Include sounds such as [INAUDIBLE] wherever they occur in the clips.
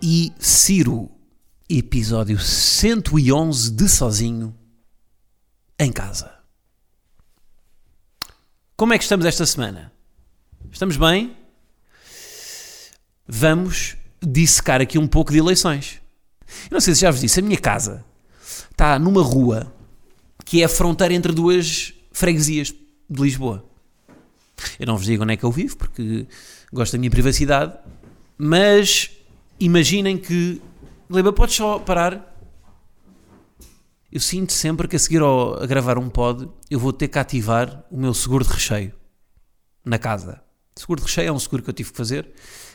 e Ciro? Episódio 111 de Sozinho em Casa. Como é que estamos esta semana? Estamos bem? Vamos dissecar aqui um pouco de eleições. Eu não sei se já vos disse, a minha casa está numa rua que é a fronteira entre duas freguesias de Lisboa. Eu não vos digo onde é que eu vivo, porque gosto da minha privacidade, mas imaginem que. Leba, podes só parar? Eu sinto sempre que a seguir ao, a gravar um pod, eu vou ter que ativar o meu seguro de recheio na casa. Seguro de recheio é um seguro que eu tive que fazer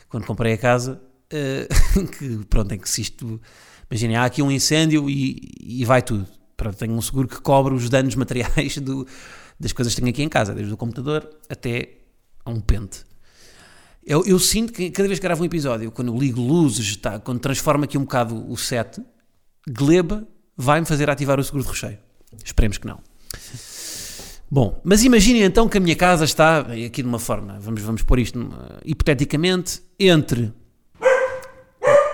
quando comprei a casa. eh, [LAUGHS] que pronto, é que se isto. Imaginem, há aqui um incêndio e, e vai tudo. Pronto, tenho um seguro que cobre os danos [LAUGHS] materiais do, das coisas que tenho aqui em casa, desde o computador até a um pente. Eu, eu sinto que cada vez que gravo um episódio, quando ligo luzes, tá, quando transformo aqui um bocado o set, Gleba vai-me fazer ativar o seguro de recheio. Esperemos que não. Bom, mas imaginem então que a minha casa está, aqui de uma forma, vamos, vamos pôr isto numa- hipoteticamente, entre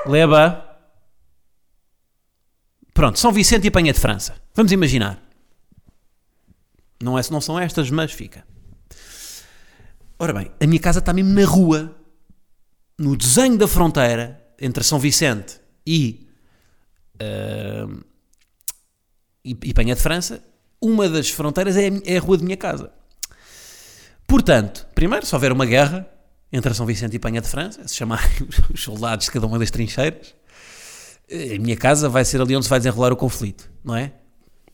Gleba, pronto, São Vicente e Penha de França. Vamos imaginar. Não, é, não são estas, mas fica. Ora bem, a minha casa está mesmo na rua, no desenho da fronteira entre São Vicente e, ah, e, e Penha de França. Uma das fronteiras é, é a rua de minha casa. Portanto, primeiro, se houver uma guerra entre São Vicente e Penha de França, se chamarem [LAUGHS] os soldados de cada uma das trincheiras, eh, a minha casa vai ser ali onde se vai desenrolar o conflito, não é?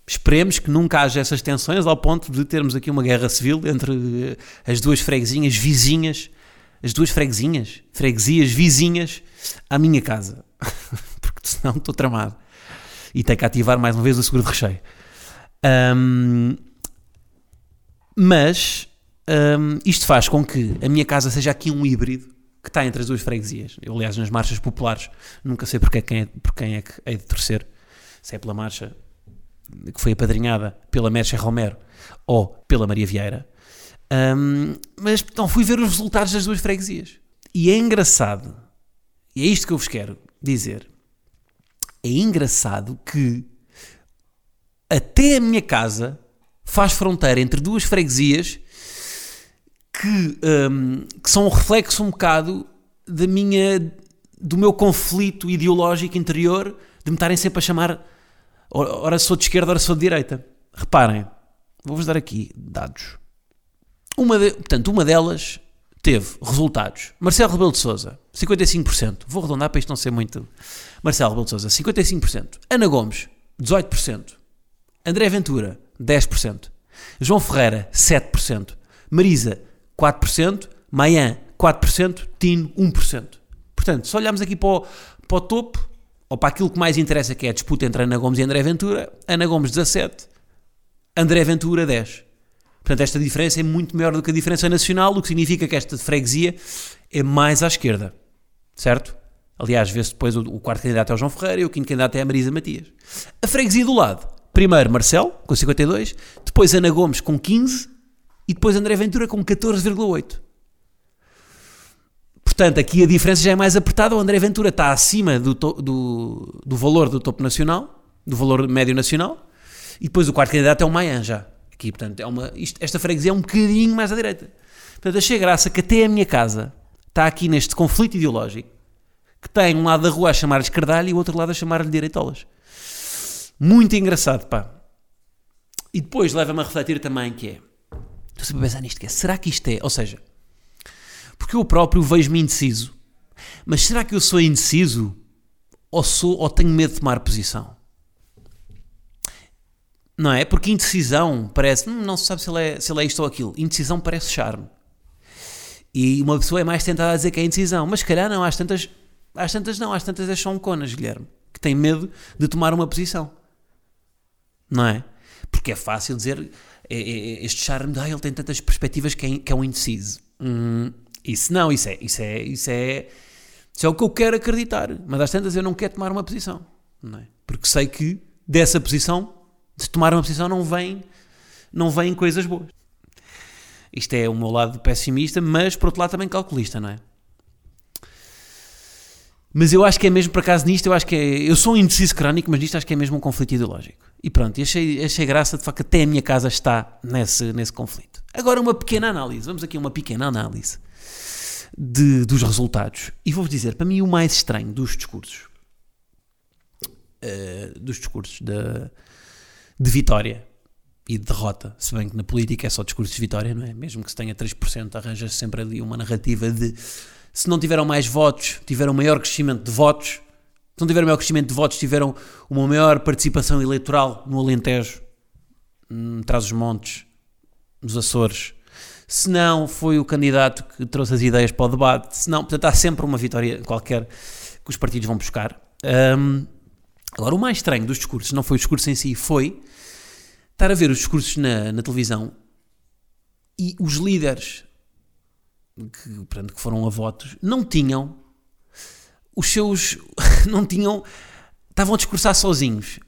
Esperemos que nunca haja essas tensões ao ponto de termos aqui uma guerra civil entre eh, as duas freguesinhas vizinhas, as duas freguesinhas, freguesias vizinhas à minha casa. [LAUGHS] Porque senão estou tramado. E tenho que ativar mais uma vez o seguro de recheio. Ahm, mas ahm, isto faz com que a minha casa seja aqui um híbrido que está entre as duas freguesias. Eu, aliás, nas marchas populares, nunca sei porque é, quem é, por quem é que hei de torcer. Se é pela marcha que foi apadrinhada pela Mercha Romero ou pela Maria Vieira. Ahm, mas então fui ver os resultados das duas freguesias. E é engraçado, e é isto que eu vos quero dizer. É engraçado que até a minha casa faz fronteira entre duas freguesias que, ahm, que são um reflexo um bocado da minha, do meu conflito ideológico interior de me estarem sempre a chamar ora sou de esquerda, ora sou de direita. Reparem, vou-vos dar aqui dados. Uma de- portanto, uma delas teve resultados. Marcelo Rebelo de Sousa, 55%. Vou arredondar para isto não ser muito. Marcelo Rebelo de Sousa, 55%. Ana Gomes, 18%. André Ventura, 10%. João Ferreira, 7%. Marisa, 4%. Mayan, 4%. Tino, 1%. Portanto, se olharmos aqui para o, para o topo, ou para aquilo que mais interessa, que é a disputa entre Ana Gomes e André Ventura, Ana Gomes 17, André Ventura 10. Portanto, esta diferença é muito maior do que a diferença nacional, o que significa que esta freguesia é mais à esquerda. Certo? Aliás, vê-se depois o, quarto candidato é o João Ferreira e o quinto candidato é a Marisa Matias. A freguesia do lado. Primeiro Marcelo, com 52, depois Ana Gomes com 15 e depois André Ventura com 14,8. Portanto, aqui a diferença já é mais apertada. O André Ventura está acima do, do, do valor do topo nacional, do valor médio nacional, e depois o quarto candidato é o Mayan já. Aqui, portanto, é uma, isto- esta freguesia é um bocadinho mais à direita. Portanto, achei graça que até a minha casa está aqui neste conflito ideológico, que tem um lado da rua a chamar-lhe esquerdalho e o outro lado a chamar-lhe direitolas. Muito engraçado, pá. E depois leva-me a refletir também que é, estou sempre a pensar nisto, que é, será que isto é, ou seja, porque eu próprio vejo-me indeciso. Mas será que eu sou indeciso? Ou sou ou tenho medo de tomar posição? Não é? Porque indecisão parece. "Hum, não se sabe se ele, é, se ele é isto ou aquilo. Indecisão parece charme. E uma pessoa é mais tentada a dizer que é indecisão. Mas se calhar não, às tantas. Às tantas não, às tantas é só um conas, Guilherme, que tem medo de tomar uma posição. Não é? Porque é fácil dizer é, é, é este charme de ah, ele tem tantas perspectivas que é, que é um indeciso. Hum, isso não, isso é, isso é, isso é, isso é o que eu quero acreditar. Mas às tantas eu não quero tomar uma posição. Não é? Porque sei que dessa posição, de tomar uma posição, não vem, não vem coisas boas. Isto é o meu lado pessimista, mas por outro lado também calculista, não é? Mas eu acho que é mesmo, por acaso, nisto, eu acho que é. Eu sou um indeciso crónico, mas nisto acho que é mesmo um conflito ideológico. E pronto, achei, achei graça, de facto, até a minha casa está nesse, nesse conflito. Agora, uma pequena análise. Vamos aqui a uma pequena análise de, dos resultados. E vou-vos dizer, para mim, o mais estranho dos discursos. Uh, dos discursos de, de vitória e de derrota. Se bem que na política é só discursos de vitória, não é? Mesmo que se tenha 3%, arranja-se sempre ali uma narrativa de se não tiveram mais votos, tiveram maior crescimento de votos. Se não tiveram maior crescimento de votos, tiveram uma maior participação eleitoral no Alentejo, traz os montes, nos Açores. Se não, foi o candidato que trouxe as ideias para o debate. Se não, portanto, há sempre uma vitória qualquer que os partidos vão buscar. Um, agora, o mais estranho dos discursos não foi o discurso em si, foi estar a ver os discursos na, na televisão e os líderes que, portanto, que foram a votos, não tinham os seus. [LAUGHS] não tinham. estavam a discursar sozinhos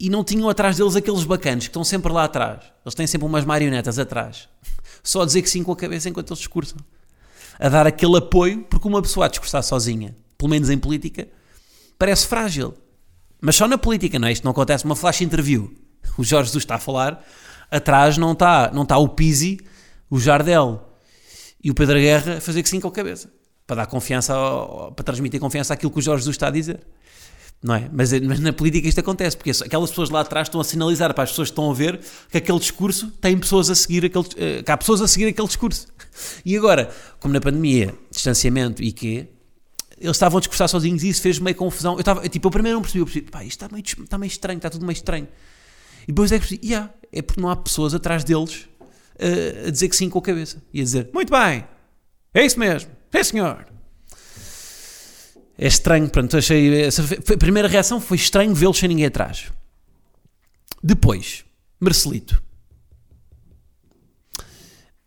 e não tinham atrás deles aqueles bacanos que estão sempre lá atrás. Eles têm sempre umas marionetas atrás, só a dizer que sim com a cabeça enquanto eles discursam. A dar aquele apoio, porque uma pessoa a discursar sozinha, pelo menos em política, parece frágil. Mas só na política, não é? Isto não acontece uma flash interview. O Jorge Jesus está a falar, atrás não está, não está o Pisi, o Jardel e o Pedro Guerra fazer que sim com a cabeça, para dar confiança, ao, para transmitir confiança àquilo que o Jorge Jesus está a dizer. Não é? Mas, mas, na política isto acontece, porque aquelas pessoas lá atrás estão a sinalizar para as pessoas que estão a ver que aquele discurso tem pessoas a seguir aquele, eh, que há pessoas a seguir aquele discurso. E agora, como na pandemia, distanciamento e quê, eles estavam a discursar sozinhos e isso fez meio confusão. Eu estava, tipo, eu primeiro não percebi, eu percebi, pá, isto está meio, está meio estranho, está tudo meio estranho. E depois é que percebi, yeah, é porque não há pessoas atrás deles a dizer que sim com a cabeça e a dizer muito bem, é isso mesmo, é senhor. É estranho, pronto, achei. Essa foi, a primeira reação foi estranho vê-los sem ninguém atrás. Depois, Marcelito.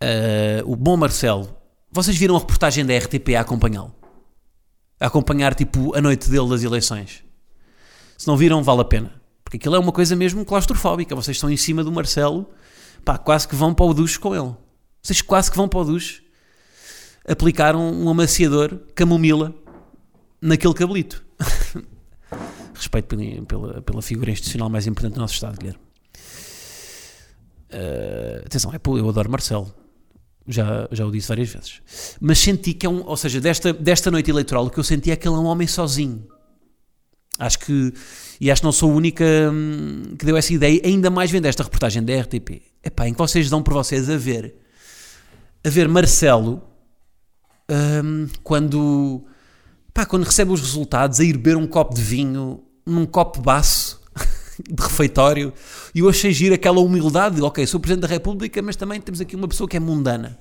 Uh, o bom Marcelo. Vocês viram a reportagem da RTP a acompanhá-lo? A acompanhar, tipo, a noite dele das eleições. Se não viram, vale a pena. Porque aquilo é uma coisa mesmo claustrofóbica. Vocês estão em cima do Marcelo pá, quase que vão para o duche com ele. Vocês quase que vão para o duche aplicar um, um amaciador camomila naquele cabelito. [LAUGHS] Respeito pela, pela figura institucional mais importante do nosso Estado, Guilherme. Uh, atenção, é, eu adoro Marcelo. Já, já o disse várias vezes. Mas senti que é um. Ou seja, desta, desta noite eleitoral, o que eu senti é que ele é um homem sozinho. Acho que. E acho que não sou a única hum, que deu essa ideia, ainda mais vendo esta reportagem da RTP epá, em que vocês dão por vocês a ver, a ver Marcelo um, quando, pá, quando recebe os resultados a ir beber um copo de vinho num copo baço [LAUGHS] de refeitório e eu achei giro aquela humildade, ok, sou Presidente da República, mas também temos aqui uma pessoa que é mundana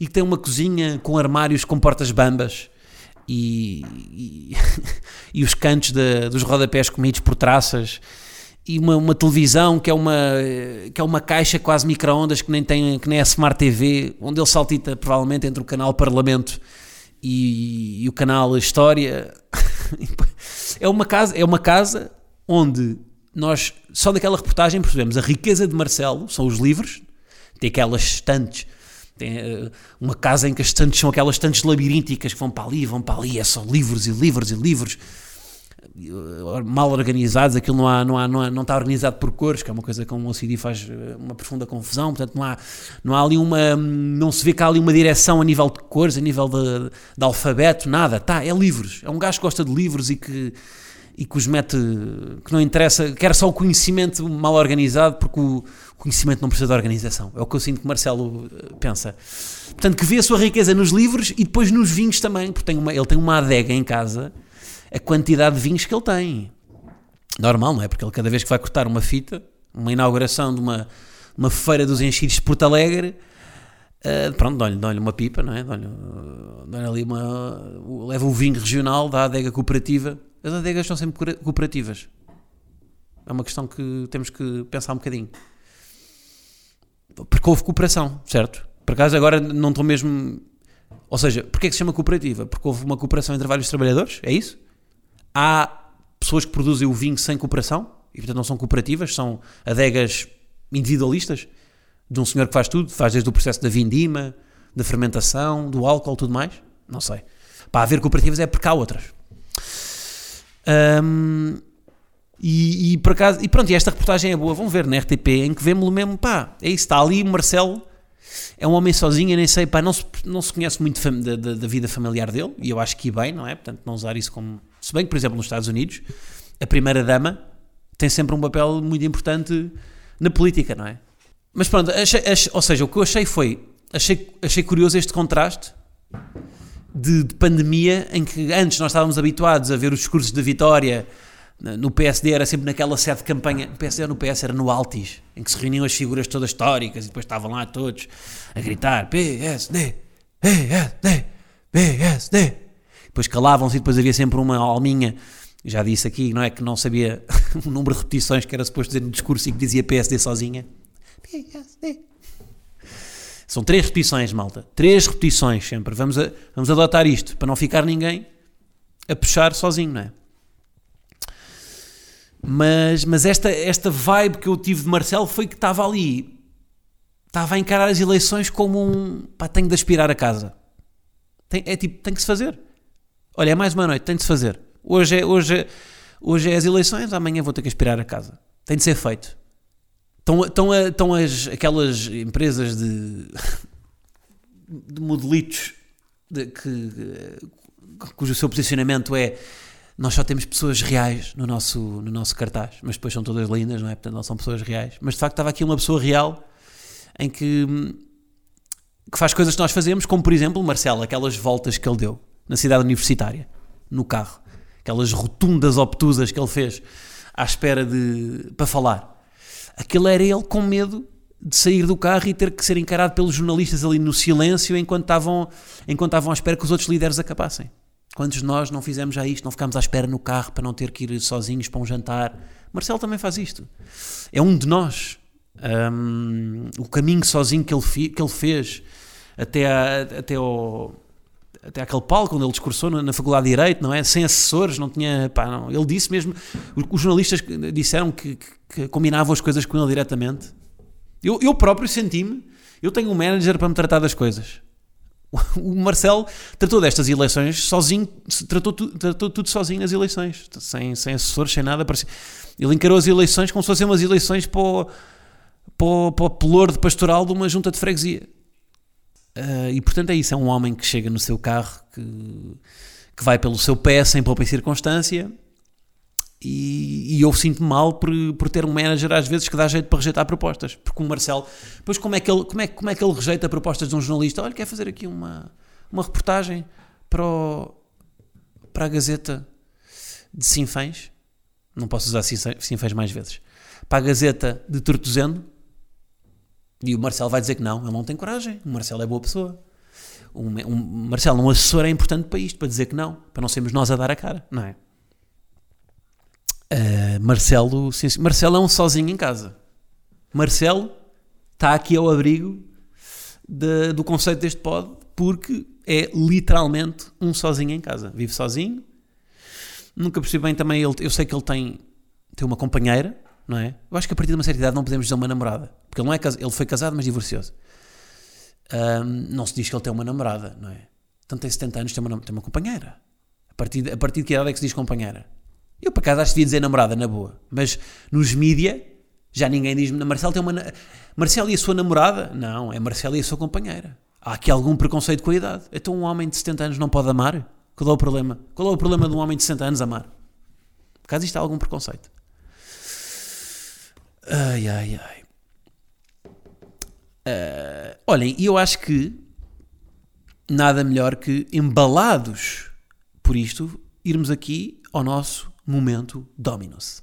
e que tem uma cozinha com armários com portas bambas e, e, [LAUGHS] e os cantos de, dos rodapés comidos por traças e uma, uma, televisão que é uma, que é uma caixa quase micro-ondas que nem tem que nem é Smart TV, onde ele saltita provavelmente entre o canal Parlamento e, e o canal História. [LAUGHS] é uma casa, é uma casa onde nós só daquela reportagem percebemos a riqueza de Marcelo, são os livros, tem aquelas estantes, tem uh, uma casa em que as estantes são aquelas estantes labirínticas que vão para ali, vão para ali, é só livros e livros e livros mal organizados, aquilo não, há, não, há, não, há, não está organizado por cores, que é uma coisa que o OCD faz eh, uma profunda confusão, portanto não há, não há ali uma, não se vê que há ali uma direção a nível de cores, a nível de, de alfabeto, nada, tá, é livros, é um gajo que gosta de livros e que, e que os mete, que não interessa, quer só o conhecimento mal organizado, porque o conhecimento não precisa de organização, é o que eu sinto que Marcelo eh, pensa. Portanto, que vê a sua riqueza nos livros e depois nos vinhos também, porque tem uma, ele tem uma adega em casa a quantidade de vinhos que ele tem. Normal, não é? Porque ele cada vez que vai cortar uma fita, uma inauguração de uma, uma feira dos enchidos de Porto Alegre, Uh, pronto, dá-lhe dá uma pipa, não é? Dá-lhe dá ali uma. leva o vinho regional da adega cooperativa. As adegas são sempre cooperativas. É uma questão que temos que pensar um bocadinho. Porque houve cooperação, certo? Por acaso agora não estou mesmo. Ou seja, porquê é que se chama cooperativa? Porque houve uma cooperação entre vários trabalhadores? É isso? Há pessoas que produzem o vinho sem cooperação e portanto não são cooperativas, são adegas individualistas de um senhor que faz tudo, faz desde o processo da vindima, da fermentação, do álcool, tudo mais. Não sei. Para haver cooperativas é porque há outras. Um, e, e, por acaso, e pronto, e esta reportagem é boa, vão ver na RTP, em que vemos-lo mesmo, pá, é isso, está ali o Marcelo, é um homem sozinho, nem sei, pá, não se, não se conhece muito da, da, da, vida familiar dele, e eu acho que bem, não é? Portanto, não usar isso como. Se bem que, por exemplo, nos Estados Unidos, a primeira-dama tem sempre um papel muito importante na política, não é? Mas pronto, achei, achei, ou seja, o que eu achei foi, achei, achei curioso este contraste de, de, pandemia em que antes nós estávamos habituados a ver os discursos de vitória no PSD era sempre naquela sede de campanha, no PSD no PS era no Altis, em que se reuniam as figuras todas históricas e depois estavam lá todos a gritar PSD, PSD, PSD. Depois calavam-se e depois havia sempre uma alminha, já disse aqui, não é que não sabia [LAUGHS] o número de repetições que era suposto dizer no discurso e que dizia PSD sozinha. PSD. São três repetições, malta. Três repetições sempre. Vamos, a, vamos adotar isto para não ficar ninguém a puxar sozinho, não é? Mas, mas esta, esta vibe que eu tive de Marcelo foi que estava ali, estava a encarar as eleições como um pá, tenho de aspirar a casa. Tem, é tipo, tem que se fazer. Olha, é mais uma noite, tem de se fazer. Hoje é, hoje, é, hoje é as eleições, amanhã vou ter que aspirar a casa. Tem de ser feito. Estão, estão, estão as, aquelas empresas de, de modelitos de, que, cujo seu posicionamento é nós só temos pessoas reais no nosso, no nosso cartaz, mas depois são todas lindas, não é? Portanto, não são pessoas reais. Mas de facto estava aqui uma pessoa real em que, que faz coisas que nós fazemos, como por exemplo Marcelo, aquelas voltas que ele deu na cidade universitária, no carro, aquelas rotundas obtusas que ele fez à espera de para falar. Aquilo era ele com medo de sair do carro e ter que ser encarado pelos jornalistas ali no silêncio enquanto estavam, enquanto estavam à espera que os outros líderes acabassem. Quantos de nós não fizemos já isto, não ficámos à espera no carro para não ter que ir sozinhos para um jantar? Marcelo também faz isto. É um de nós. Um, o caminho sozinho que ele, que ele fez até, a, até, ao, até aquele palco onde ele discursou na, na, Faculdade de Direito, não é? Sem assessores, não tinha. Pá, não. Ele disse mesmo. Os jornalistas disseram que, que, que combinavam as coisas com ele diretamente. Eu, eu próprio senti-me. Eu tenho um manager para me tratar das coisas. O Marcelo tratou destas eleições sozinho, tratou, tratou tudo sozinho nas eleições, sem, sem assessores, sem nada. Ele encarou as eleições como se fossem umas eleições para o, para o, para o pelour de pastoral de uma junta de freguesia. Uh, e portanto é isso: é um homem que chega no seu carro, que, que vai pelo seu pé sem poupa e circunstância e, e eu sinto-me mal por, por ter um manager às vezes que dá jeito para rejeitar propostas. Porque o Marcelo, depois como é que ele, como é, como é que ele rejeita propostas de um jornalista? Olha, quer fazer aqui uma, uma reportagem para, o, para a Gazeta de Sinfãs. Não posso usar Sinfãs mais vezes. Para a Gazeta de Tortozendo. E o Marcelo vai dizer que não, ele não tem coragem. O Marcelo é boa pessoa. Um, um, Marcelo, um assessor é importante para isto, para dizer que não, para não sermos nós a dar a cara, não é? Uh, Marcelo, sim, Marcelo é um sozinho em casa. Marcelo está aqui ao abrigo de, do conceito deste pod porque é literalmente um sozinho em casa. Vive sozinho. Nunca percebi bem também. Ele, eu sei que ele tem, tem uma companheira, não é? Eu acho que a partir de uma certa idade não podemos dizer uma namorada. Porque ele, não é, ele foi casado, mas divorciou-se. Um, não se diz que ele tem uma namorada, não é? Então tem 70 anos, tem uma, tem uma companheira. A partir, de, a partir de que idade é que se diz companheira? Eu, por acaso, acho que devia dizer namorada, na boa. Mas nos mídia, já ninguém diz Marcelo tem uma. Marcelo e a sua namorada? Não, é Marcelo e a sua companheira. Há aqui algum preconceito com a idade. Então um homem de 70 anos não pode amar? Qual é o problema? Qual é o problema de um homem de 60 anos amar? Por causa disto há algum preconceito. Ai, ai, ai. Uh, olhem, e eu acho que nada melhor que embalados por isto, irmos aqui ao nosso momento Dominus.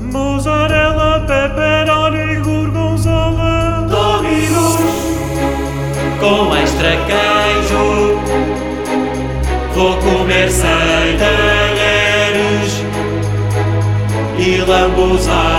Mozzarella, pepperoni, gorgonzola Dominus Com extra queijo Vou comer sem talheres E lambuzar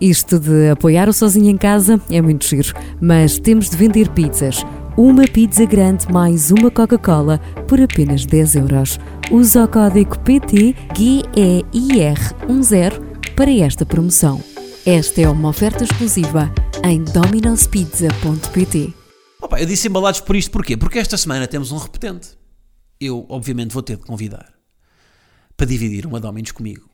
Isto de apoiar o sozinho em casa é muito giro, mas temos de vender pizzas. Uma pizza grande mais uma Coca-Cola por apenas 10 euros. Usa o código PT GEIR10 para esta promoção. Esta é uma oferta exclusiva em dominospizza.pt. Opa, eu disse embalados por isto porquê? Porque esta semana temos um repetente. Eu, obviamente, vou ter de convidar para dividir uma Dominos comigo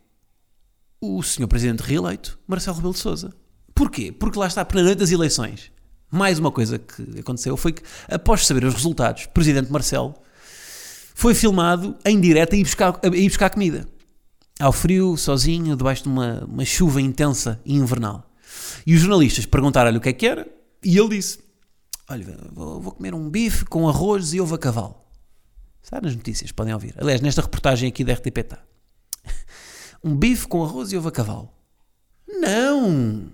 o Sr. Presidente reeleito, Marcelo Rebelo de Sousa. Porquê? Porque lá está, na noite das eleições, mais uma coisa que aconteceu foi que, após saber os resultados, o Presidente Marcelo foi filmado em direto a ir buscar, a ir buscar comida. Ao frio, sozinho, debaixo de uma, uma chuva intensa e invernal. E os jornalistas perguntaram-lhe o que é que era, e ele disse: Olha, vou, vou comer um bife com arroz e ovo a cavalo. Está nas notícias, podem ouvir. Aliás, nesta reportagem aqui da RTP está. Um bife com arroz e ovo a cavalo. Não!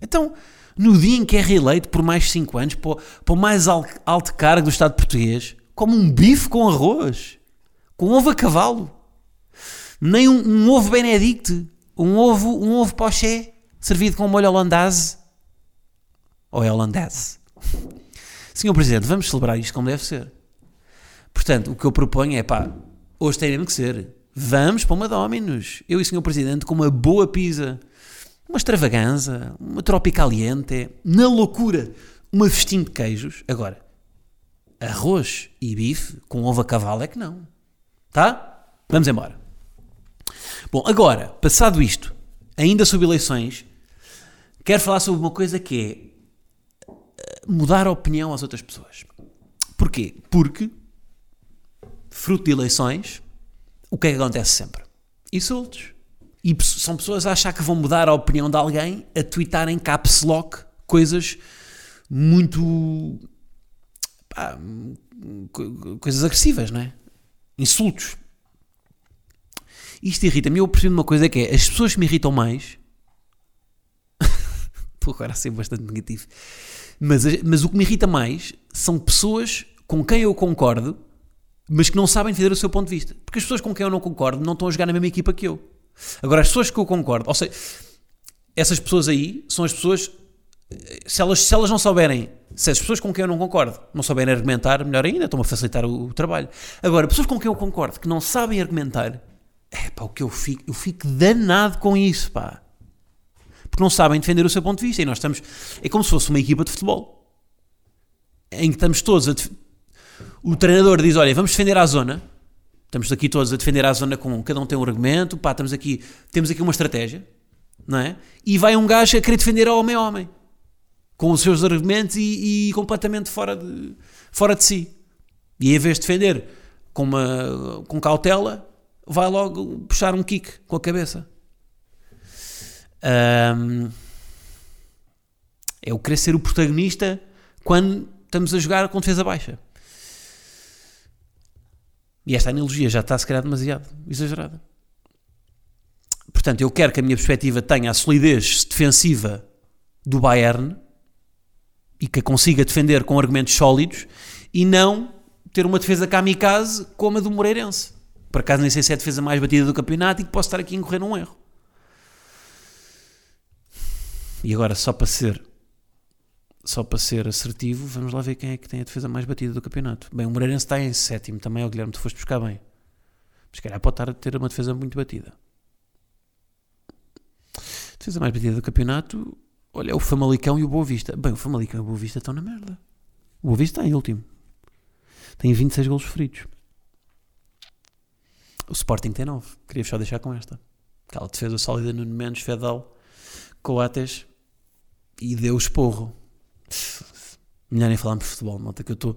Então, no dia em que é reeleito por mais 5 anos, para, o- mais al- alto cargo do Estado português, como um bife com arroz, com ovo a cavalo. Nem um, um ovo Benedict, um ovo, um ovo poché, servido com molho holandese. Ou é holandese? Senhor Presidente, vamos celebrar isto como deve ser. Portanto, o que eu proponho é, pá, hoje tem mesmo que ser. Vamos para uma Dominos. Eu e o Senhor Presidente com uma boa pizza, uma extravaganza, uma tropicaliente, na loucura, uma festim de queijos. Agora, arroz e bife com ovo a cavalo é que não. Tá? Vamos embora. Bom, agora, passado isto, ainda sobre eleições, quero falar sobre uma coisa que é eh, mudar a opinião às outras pessoas. Porquê? Porque, fruto de eleições, o que é que acontece sempre? Insultos. E são pessoas a achar que vão mudar a opinião de alguém a twittar em caps lock coisas muito. pá, co- coisas agressivas, não é? Insultos. Isto irrita-me. Eu percebo uma coisa que é as pessoas que me irritam mais. [LAUGHS] Estou agora a ser bastante negativo. Mas, mas o que me irrita mais são pessoas com quem eu concordo, mas que não sabem defender o seu ponto de vista. Porque as pessoas com quem eu não concordo não estão a jogar na mesma equipa que eu. Agora, as pessoas que eu concordo, ou seja, essas pessoas aí são as pessoas. Se elas, se elas não souberem, se as pessoas com quem eu não concordo não souberem argumentar, melhor ainda, estão a facilitar o, o trabalho. Agora, pessoas com quem eu concordo que não sabem argumentar, é pá, o que eu fico, eu fico danado com isso, pá. Porque não sabem defender o seu ponto de vista. E nós estamos. É como se fosse uma equipa de futebol em que estamos todos a. O treinador diz: Olha, vamos defender a zona. Estamos aqui todos a defender a zona com cada um tem um argumento, pá, estamos aqui, temos aqui uma estratégia, não é? E vai um gajo a querer defender ao homem a homem, com os seus argumentos e, e completamente fora de, fora de si. E em vez de defender com, uma, com cautela, vai logo puxar um kick com a cabeça. Ahm, é o querer ser o protagonista quando estamos a jogar com defesa baixa. E esta analogia já está, se calhar, demasiado exagerada. Portanto, eu quero que a minha perspectiva tenha a solidez defensiva do Bayern e que a consiga defender com argumentos sólidos e não ter uma defesa kamikaze como a do Moreirense. Por acaso nem sei se é a defesa mais batida do campeonato e que posso estar aqui a incorrer num erro. E agora, só para ser só para ser assertivo, vamos lá ver quem é que tem a defesa mais batida do campeonato. Bem, o Moreirense está em sétimo também, o Guilherme, tu foste buscar bem. Mas calhar pode estar a ter uma defesa muito batida. Defesa mais batida do campeonato, olha, é o Famalicão e o Boa Vista. Bem, o Famalicão e o Boa Vista estão na merda. O Boa Vista está em último. Tem 26 golos feridos. O Sporting tem 9. Queria só deixar com esta. Aquela defesa sólida no Mendes, Fedal, Coates e deu esporro. Melhor nem falarmos de futebol, malta, que eu estou.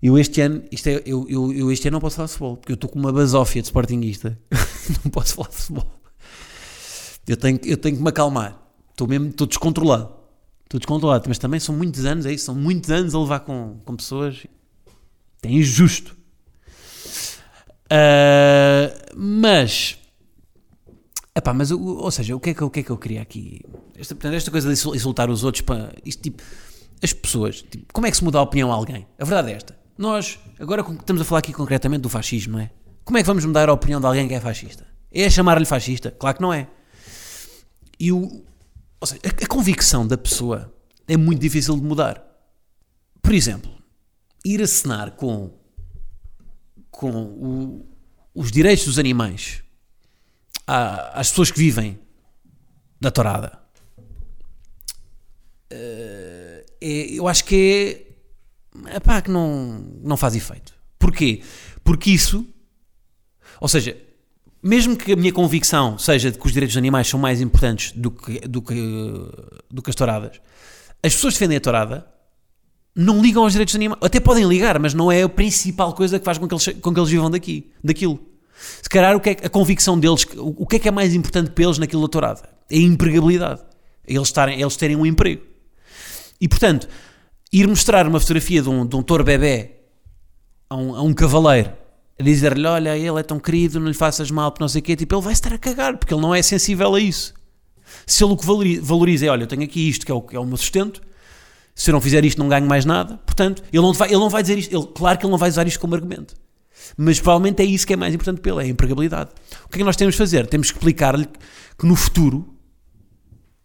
Eu este ano, isto é, eu, eu, eu este ano não posso falar de futebol, porque eu estou com uma basófia de sportinguista. [LAUGHS] não posso falar de futebol. Eu tenho, eu tenho que me acalmar. Estou mesmo, estou descontrolado. Estou descontrolado, mas também são muitos anos, é isso, são muitos anos a levar com, com pessoas. É injusto. Ah, mas Epá, mas ou seja, o que, é que, o que é que eu queria aqui? Esta, portanto, esta coisa de insul- insultar os outros para isto tipo, as pessoas, tipo, como é que se muda a opinião a alguém? A verdade é esta. Nós, agora estamos a falar aqui concretamente do fascismo, não é? Como é que vamos mudar a opinião de alguém que é fascista? É chamar-lhe fascista? Claro que não é. E o, ou seja, a, a convicção da pessoa é muito difícil de mudar. Por exemplo, ir acenar com, com o- os direitos dos animais à- às pessoas que vivem da tourada. Eh, é- eu acho que é epá, que não, não faz efeito. Porquê? Porque isso, ou seja, mesmo que a minha convicção seja de que os direitos dos animais são mais importantes do que, do que, do que as touradas, as pessoas que defendem a tourada não ligam aos direitos dos animais. Até podem ligar, mas não é a principal coisa que faz com que eles, com que eles vivam daqui, daquilo. Se calhar o que é a convicção deles, o o que é que é mais importante para eles naquilo da tourada? É a empregabilidade. É eles, estarem, eles terem um emprego. E portanto, ir mostrar uma fotografia de um, de um touro bebê a um, a um cavaleiro a dizer-lhe: Olha, ele é tão querido, não lhe faças mal, porque não sei o quê, tipo, ele vai estar a cagar, porque ele não é sensível a isso. Se ele o que valori- valoriza é: Olha, eu tenho aqui isto que é o, que é o meu sustento, se eu não fizer isto, não ganho mais nada, portanto, ele não vai, ele não vai dizer isto, ele, claro que ele não vai usar isto como argumento. Mas provavelmente é isso que é mais importante para ele, é a empregabilidade. O que é que nós temos de fazer? Temos que explicar-lhe que no futuro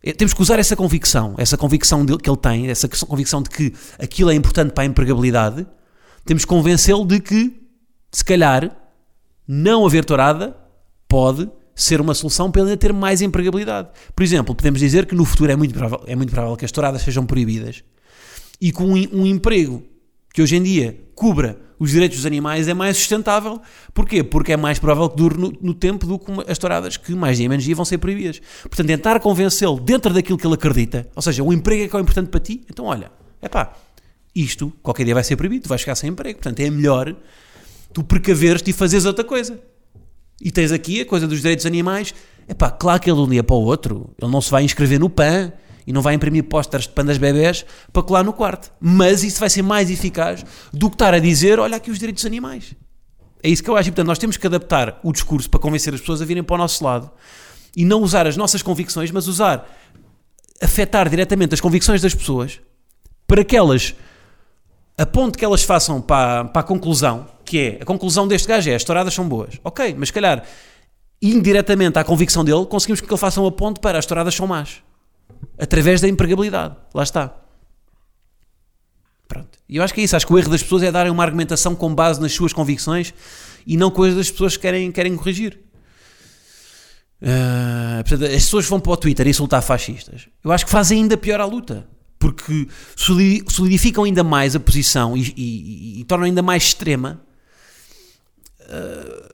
é, temos que usar essa convicção, essa convicção que ele tem, essa convicção de que aquilo é importante para a empregabilidade, temos que convencê-lo de que, se calhar, não haver tourada pode ser uma solução para ele ainda ter mais empregabilidade. Por exemplo, podemos dizer que no futuro é muito provável, é muito provável que as touradas sejam proibidas e que um, um emprego que hoje em dia cubra os direitos dos animais é mais sustentável. Porquê? Porque é mais provável que dure no, no tempo do que as touradas que mais dia menos dia vão ser proibidas. Portanto, tentar convencê-lo dentro daquilo que ele acredita, ou seja, o emprego é que é o importante para ti, então olha, é pá, isto qualquer dia vai ser proibido, tu vais ficar sem emprego. Portanto, é melhor tu precaveres-te e fazeres outra coisa. E tens aqui a coisa dos direitos dos animais. É pá, claro que ele de um dia para o outro, ele não se vai inscrever no PAN e não vai imprimir pósteres de pandas bebés para colar no quarto. Mas isso vai ser mais eficaz do que estar a dizer: olha aqui os direitos dos animais. É isso que eu acho. E, portanto, nós temos que adaptar o discurso para convencer as pessoas a virem para o nosso lado e não usar as nossas convicções, mas usar, afetar diretamente as convicções das pessoas para que elas, a ponto que elas façam para, para a conclusão, que é a conclusão deste gajo é as touradas são boas. Ok, mas se calhar indiretamente à convicção dele, conseguimos que ele faça um ponto para as touradas são más. Através da empregabilidade. Lá está. Pronto. E eu acho que é isso. Acho que o erro das pessoas é darem uma argumentação com base nas suas convicções e não coisas das pessoas que querem, querem corrigir. Ah, portanto, as pessoas vão para o Twitter insultar fascistas. Eu acho que fazem ainda pior a luta. Porque soli- solidificam ainda mais a posição e, e- e- e tornam ainda mais extrema. Ah,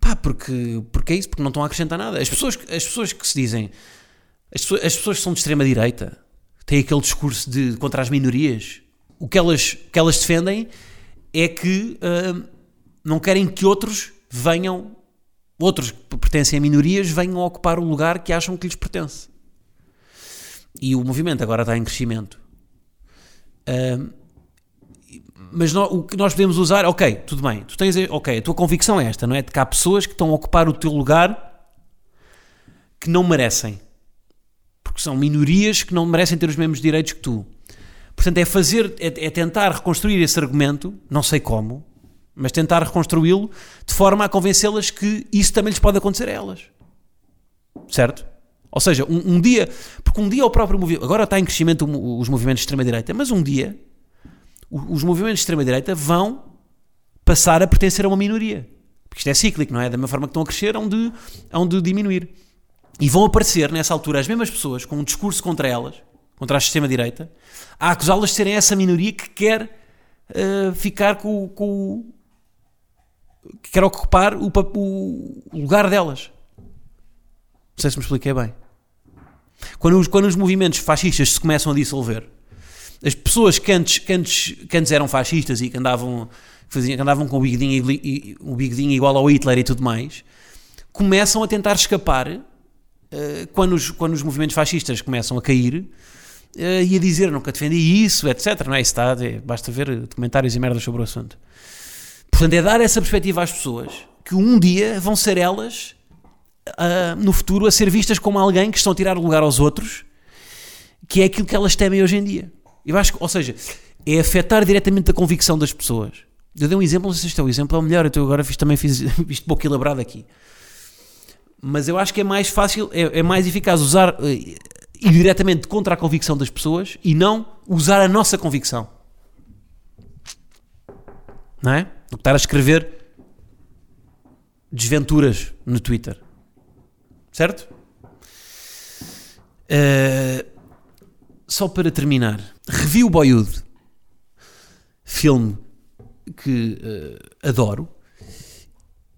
pá, porque, porque é isso, porque não estão a acrescentar nada. As pessoas, as pessoas que se dizem. As pessoas, as pessoas são de extrema-direita têm aquele discurso de contra as minorias. O que elas, o que elas defendem é que ah, não querem que outros venham, outros que pertencem a minorias, venham ocupar o lugar que acham que lhes pertence. E o movimento agora está em crescimento. Ah, mas o que nós podemos usar, ok, tudo bem, tu tens, ok, a tua convicção é esta, não é? De que há pessoas que estão a ocupar o teu lugar que não merecem. Porque são minorias que não merecem ter os mesmos direitos que tu. Portanto, é fazer, é, é tentar reconstruir esse argumento, não sei como, mas tentar reconstruí-lo de forma a convencê-las que isso também lhes pode acontecer a elas. Certo? Ou seja, um, um dia, porque um dia o próprio movimento, agora está em crescimento os movimentos de extrema-direita, mas um dia os movimentos de extrema-direita vão passar a pertencer a uma minoria. Porque isto é cíclico, não é? Da mesma forma que estão a crescer, hão de, hão de diminuir. E vão aparecer nessa altura as mesmas pessoas com um discurso contra elas, contra a extrema-direita, a acusá-las de serem essa minoria que quer eh, ficar com, com que quer ocupar o, o lugar delas. Não sei se me expliquei bem. Quando os, quando os movimentos fascistas se começam a dissolver, as pessoas que antes, que antes, que antes eram fascistas e que andavam, que faziam, que andavam com o bigodinho, o bigodinho igual ao Hitler e tudo mais, começam a tentar escapar quando, os, quando os movimentos fascistas começam a cair eh, e a dizer nunca defendi isso, etc. Não é está, é, basta ver documentários e merdas sobre o assunto. Portanto, é dar essa perspectiva às pessoas que um dia vão ser elas, ah, no futuro, a ser vistas como alguém que estão a tirar o lugar aos outros, que é aquilo que elas temem hoje em dia. Eu acho que, ou seja, é afetar diretamente a convicção das pessoas. Eu dei um exemplo, não sei se este é o exemplo, é o melhor, eu agora fiz, também fiz [LAUGHS] isto pouco elaborado aqui. Mas eu acho que é mais fácil, é, é mais eficaz usar uh, ir diretamente contra a convicção das pessoas e não usar a nossa convicção. Não é? Do que estar a escrever desventuras no Twitter. Certo? Uh, só para terminar, revi o Boyhood, filme que uh, adoro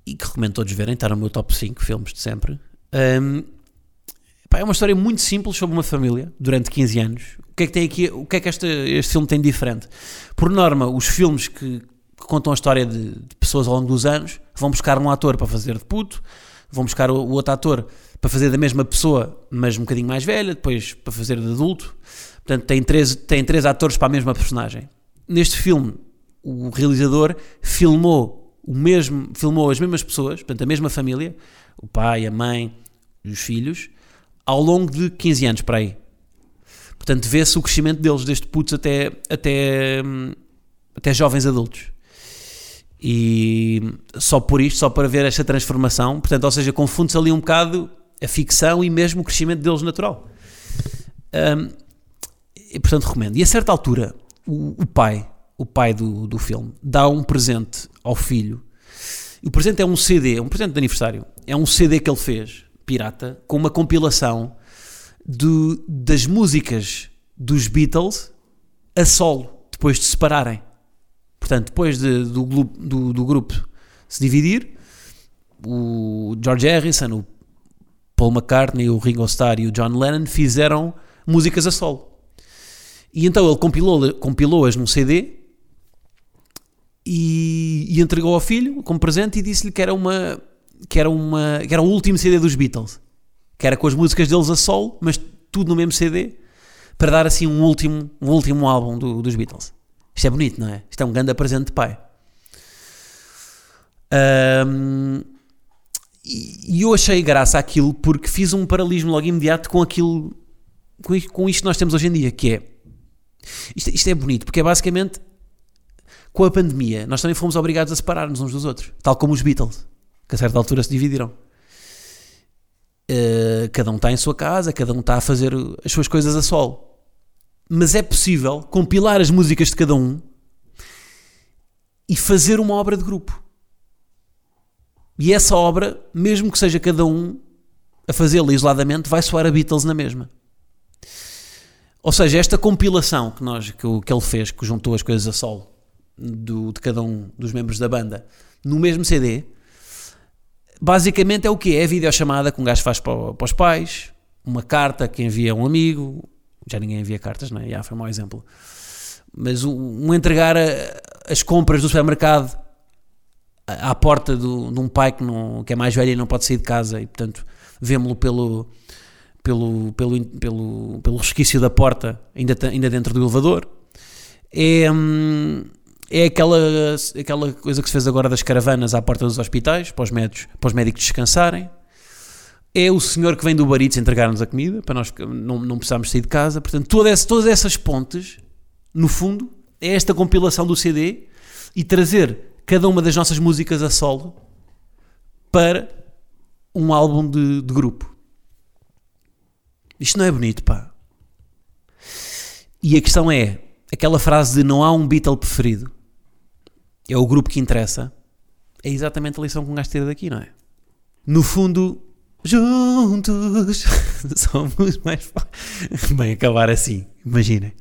e que recomendo todos verem, está no meu top 5 filmes de sempre. Um, pá, é uma história muito simples sobre uma família durante 15 anos. O que é que tem aqui, o que é que este, este filme tem de diferente? Por norma, os filmes que, que contam a história de, de, pessoas ao longo dos anos vão buscar um ator para fazer de puto, vão buscar o, o outro ator para fazer da mesma pessoa, mas um bocadinho mais velha, depois para fazer de adulto. Portanto, tem três, tem três atores para a mesma personagem. Neste filme, o realizador filmou o mesmo, filmou as mesmas pessoas, portanto, a mesma família, o pai, a mãe, os filhos, ao longo de 15 anos para aí. Portanto, vê-se o crescimento deles, desde putos até, até, até jovens adultos. E só por isto, só para ver esta transformação, portanto, ou seja, confunde-se ali um bocado a ficção e mesmo o crescimento deles natural. Um, e, portanto, recomendo. E a certa altura, o, o pai, o pai do, do filme, dá um presente ao filho. E o presente é um CD, um presente de aniversário. É um CD que ele fez, pirata, com uma compilação do, das músicas dos Beatles a solo, depois de se separarem. Portanto, depois de, do, do, do grupo se dividir, o George Harrison, o Paul McCartney, o Ringo Starr e o John Lennon fizeram músicas a solo. E então ele compilou-as compilou num CD e, e, entregou ao filho como presente e disse-lhe que era uma que era uma que era o último CD dos Beatles, que era com as músicas deles a solo, mas tudo no mesmo CD, para dar assim um último um último álbum do, dos Beatles. Isto é bonito, não é? Isto é um grande presente de pai. Um, e eu achei graça aquilo porque fiz um paralelismo logo imediato com aquilo, com isto que nós temos hoje em dia, que é isto, isto é bonito, porque é basicamente com a pandemia nós também fomos obrigados a separar-nos uns dos outros, tal como os Beatles, que a certa altura se dividiram. Uh, cada um está em sua casa, cada um está a fazer as suas coisas a sol. Mas é possível compilar as músicas de cada um e fazer uma obra de grupo. E essa obra, mesmo que seja cada um a fazê-la isoladamente, vai soar a Beatles na mesma. Ou seja, esta compilação que, nós, que, que ele fez, que juntou as coisas a solo do, de cada um dos membros da banda no mesmo CD, basicamente é o que? É a videochamada que um gajo faz para, para os pais, uma carta que envia a um amigo, já ninguém envia cartas, não é? Já foi um mau exemplo. Mas um, um entregar a, as compras do supermercado à porta do, de um pai que, não, que é mais velho e não pode sair de casa e, portanto, vemo-lo pelo, pelo, pelo, pelo, pelo resquício da porta, ainda, ainda dentro do elevador. É, hum, é aquela, aquela coisa que se fez agora das caravanas à porta dos hospitais, para os médicos, para os médicos descansarem. É o senhor que vem do Baritos entregar-nos a comida, para nós não, não precisarmos sair de casa. Portanto, todas, todas essas pontes, no fundo, é esta compilação do CD e trazer cada uma das nossas músicas a solo para um álbum de, de grupo. Isto não é bonito, pá. E a questão é, aquela frase de não há um Beatle preferido, é o grupo que interessa, é exatamente a lição que um gajo tira daqui, não é? No fundo, juntos [LAUGHS] somos mais Bem, acabar assim, imaginem.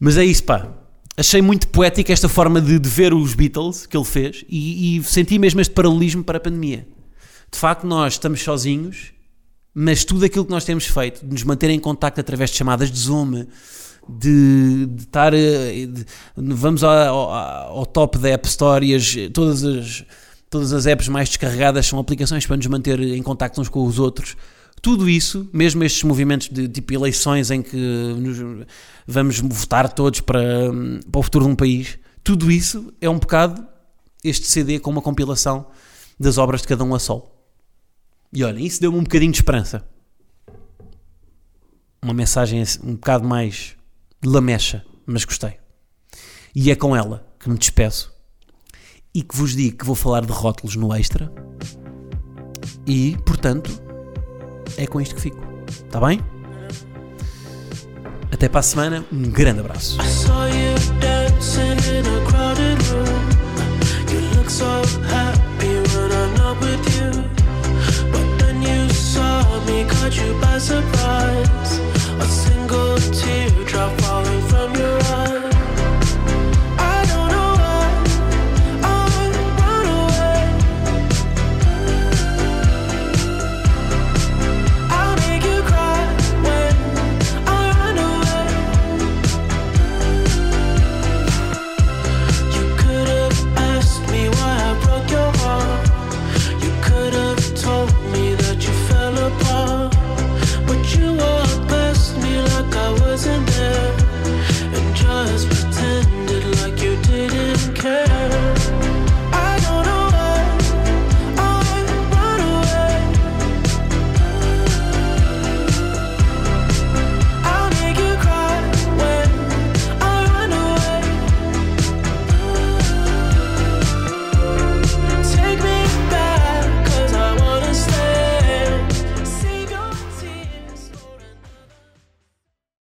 Mas é isso, pá achei muito poética esta forma de, de, ver os Beatles que ele fez e, e, senti mesmo este paralelismo para a pandemia. De facto, nós estamos sozinhos, mas tudo aquilo que nós temos feito, de nos manter em contacto através de chamadas de Zoom, de, de estar. Eh, de, vamos ao, ao, ao, top da App Store e as, todas, as, todas as apps mais descarregadas são aplicações para nos manter em contacto uns com os outros. Tudo isso, mesmo estes movimentos de tipo eleições em que nos, vamos votar todos para, para o futuro de um país, tudo isso é um bocado este CD com uma compilação das obras de cada um a sol. E olha, isso deu-me um bocadinho de esperança. Uma mensagem um bocado mais lamecha, mas gostei. E é com ela que me despeço e que vos digo que vou falar de rótulos no extra. E, portanto, é com isto que fico. Está bem? Até para a semana. Um grande abraço. You dancing in a crowded room.